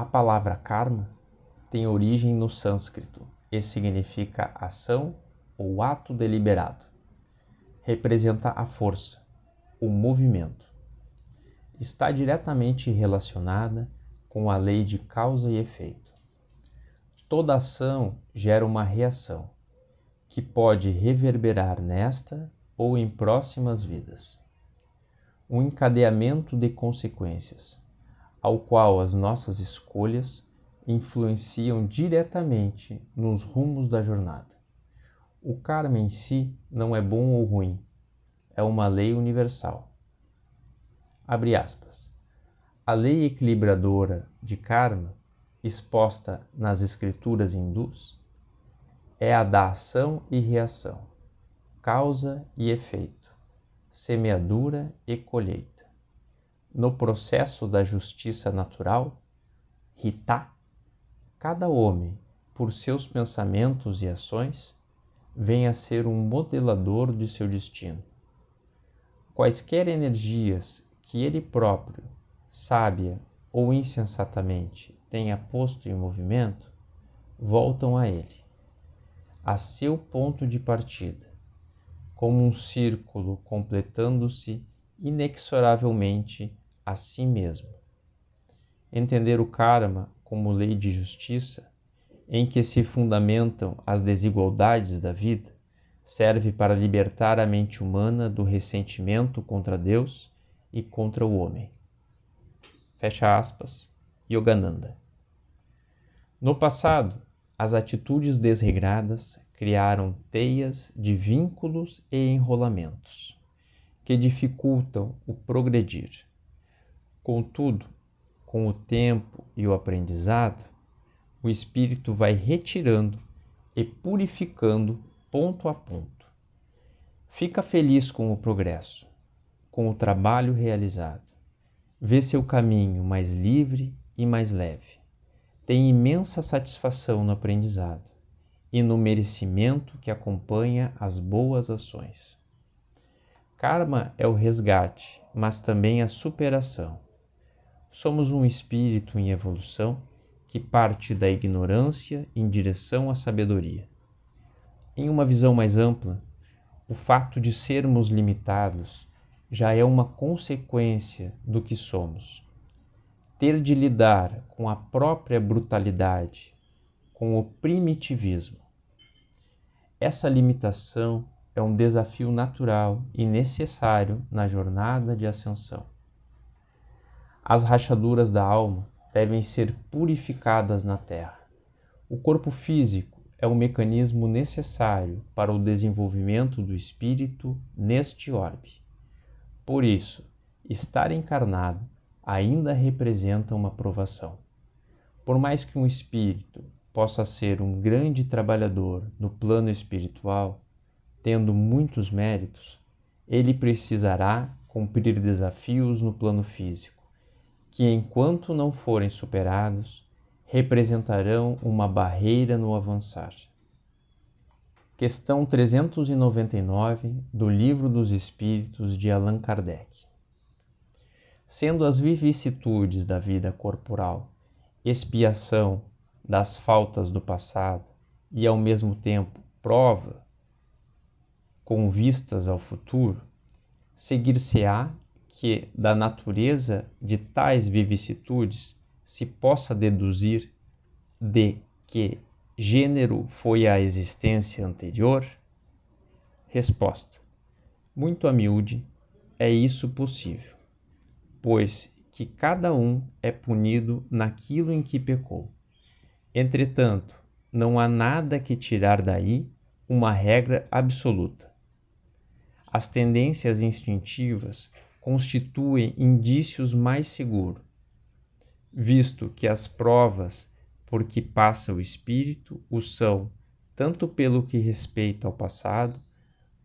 A palavra karma tem origem no sânscrito e significa ação ou ato deliberado. Representa a força, o movimento. Está diretamente relacionada com a lei de causa e efeito. Toda ação gera uma reação, que pode reverberar nesta ou em próximas vidas. Um encadeamento de consequências, ao qual as nossas escolhas influenciam diretamente nos rumos da jornada. O karma em si não é bom ou ruim, é uma lei universal. Abre aspas. A lei equilibradora de karma, exposta nas escrituras hindus, é a da ação e reação, causa e efeito, semeadura e colheita. No processo da justiça natural, Rita, cada homem, por seus pensamentos e ações, vem a ser um modelador de seu destino. Quaisquer energias que ele próprio, sábia ou insensatamente, tenha posto em movimento, voltam a ele, a seu ponto de partida, como um círculo completando-se inexoravelmente a si mesmo. Entender o karma como lei de justiça, em que se fundamentam as desigualdades da vida, serve para libertar a mente humana do ressentimento contra Deus e contra o homem. Fecha aspas. Yogananda. No passado, as atitudes desregradas criaram teias de vínculos e enrolamentos que dificultam o progredir. Contudo, com o tempo e o aprendizado, o espírito vai retirando e purificando ponto a ponto. Fica feliz com o progresso, com o trabalho realizado. Vê seu caminho mais livre e mais leve. Tem imensa satisfação no aprendizado e no merecimento que acompanha as boas ações. Karma é o resgate, mas também a superação somos um espírito em evolução que parte da ignorância em direção à sabedoria. Em uma visão mais ampla, o fato de sermos limitados já é uma consequência do que somos. Ter de lidar com a própria brutalidade, com o primitivismo. Essa limitação é um desafio natural e necessário na jornada de ascensão. As rachaduras da alma devem ser purificadas na terra. O corpo físico é o mecanismo necessário para o desenvolvimento do espírito neste orbe. Por isso, estar encarnado ainda representa uma provação. Por mais que um espírito possa ser um grande trabalhador no plano espiritual, tendo muitos méritos, ele precisará cumprir desafios no plano físico que, enquanto não forem superados, representarão uma barreira no avançar. Questão 399 do Livro dos Espíritos de Allan Kardec. Sendo as vicissitudes da vida corporal expiação das faltas do passado e, ao mesmo tempo, prova com vistas ao futuro, seguir-se-á que da natureza de tais vicissitudes se possa deduzir de que gênero foi a existência anterior? Resposta: Muito a miúde, é isso possível, pois que cada um é punido naquilo em que pecou. Entretanto, não há nada que tirar daí uma regra absoluta. As tendências instintivas constituem indícios mais seguros, visto que as provas por que passa o espírito o são tanto pelo que respeita ao passado,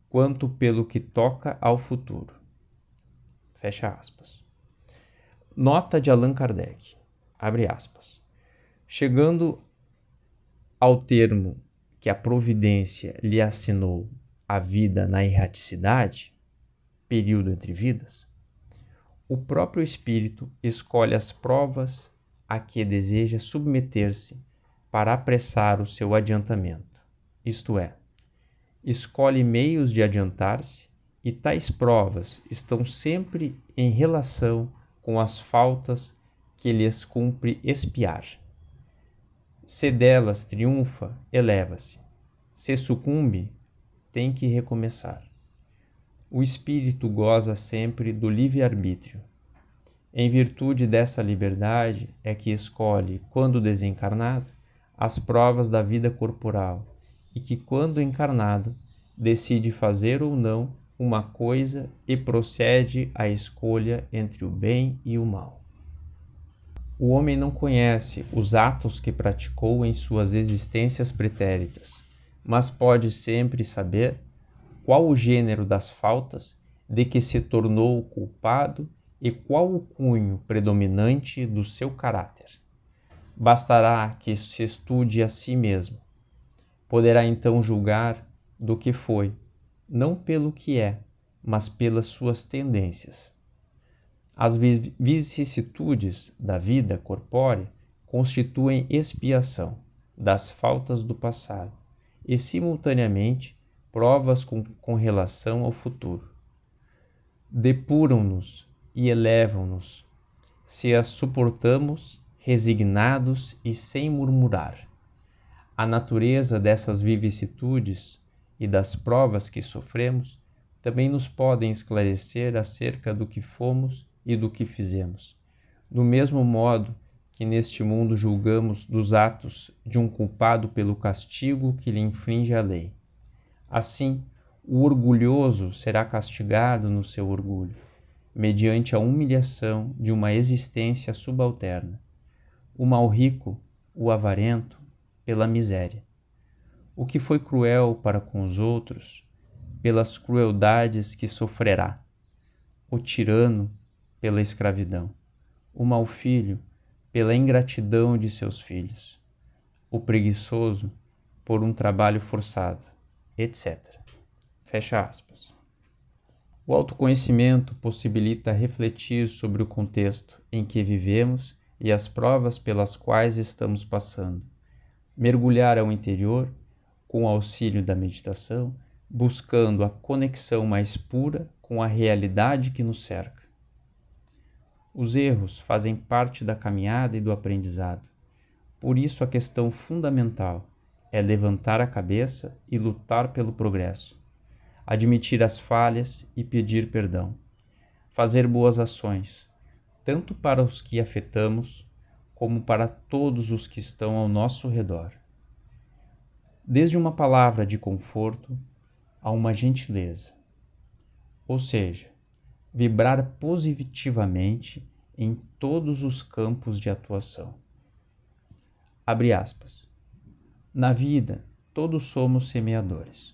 quanto pelo que toca ao futuro. Fecha aspas. Nota de Allan Kardec. Abre aspas. Chegando ao termo que a providência lhe assinou a vida na erraticidade, período entre vidas, o próprio espírito escolhe as provas a que deseja submeter-se para apressar o seu adiantamento, isto é, escolhe meios de adiantar-se e tais provas estão sempre em relação com as faltas que lhes cumpre espiar. Se delas triunfa, eleva-se. Se sucumbe, tem que recomeçar. O espírito goza sempre do livre-arbítrio. Em virtude dessa liberdade é que escolhe, quando desencarnado, as provas da vida corporal e que, quando encarnado, decide fazer ou não uma coisa e procede à escolha entre o bem e o mal. O homem não conhece os atos que praticou em suas existências pretéritas, mas pode sempre saber qual o gênero das faltas de que se tornou culpado e qual o cunho predominante do seu caráter. Bastará que se estude a si mesmo. Poderá então julgar do que foi não pelo que é, mas pelas suas tendências. As vicissitudes da vida corpórea constituem expiação das faltas do passado e, simultaneamente, provas com, com relação ao futuro. Depuram-nos e elevam-nos, se as suportamos resignados e sem murmurar. A natureza dessas vicissitudes e das provas que sofremos também nos podem esclarecer acerca do que fomos e do que fizemos. Do mesmo modo que neste mundo julgamos dos atos de um culpado pelo castigo que lhe infringe a lei. Assim, o orgulhoso será castigado no seu orgulho, mediante a humilhação de uma existência subalterna. O mal rico, o avarento, pela miséria. O que foi cruel para com os outros, pelas crueldades que sofrerá, o tirano pela escravidão, o mau filho pela ingratidão de seus filhos, o preguiçoso por um trabalho forçado, etc. Fecha aspas. O autoconhecimento possibilita refletir sobre o contexto em que vivemos e as provas pelas quais estamos passando, mergulhar ao interior com o auxílio da meditação, buscando a conexão mais pura com a realidade que nos cerca. Os erros fazem parte da caminhada e do aprendizado. Por isso, a questão fundamental é levantar a cabeça e lutar pelo progresso, admitir as falhas e pedir perdão, fazer boas ações, tanto para os que afetamos como para todos os que estão ao nosso redor desde uma palavra de conforto a uma gentileza. Ou seja, vibrar positivamente em todos os campos de atuação. Abre aspas. Na vida, todos somos semeadores.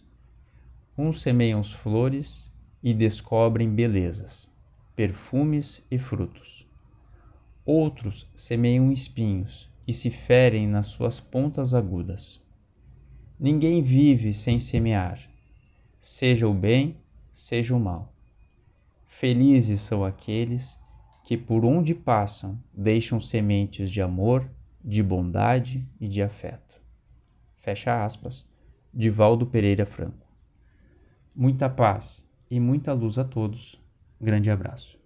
Uns semeiam flores e descobrem belezas, perfumes e frutos. Outros semeiam espinhos e se ferem nas suas pontas agudas. Ninguém vive sem semear, seja o bem, seja o mal. Felizes são aqueles que por onde passam deixam sementes de amor, de bondade e de afeto. Fecha aspas. Divaldo Pereira Franco. Muita paz e muita luz a todos. Grande abraço.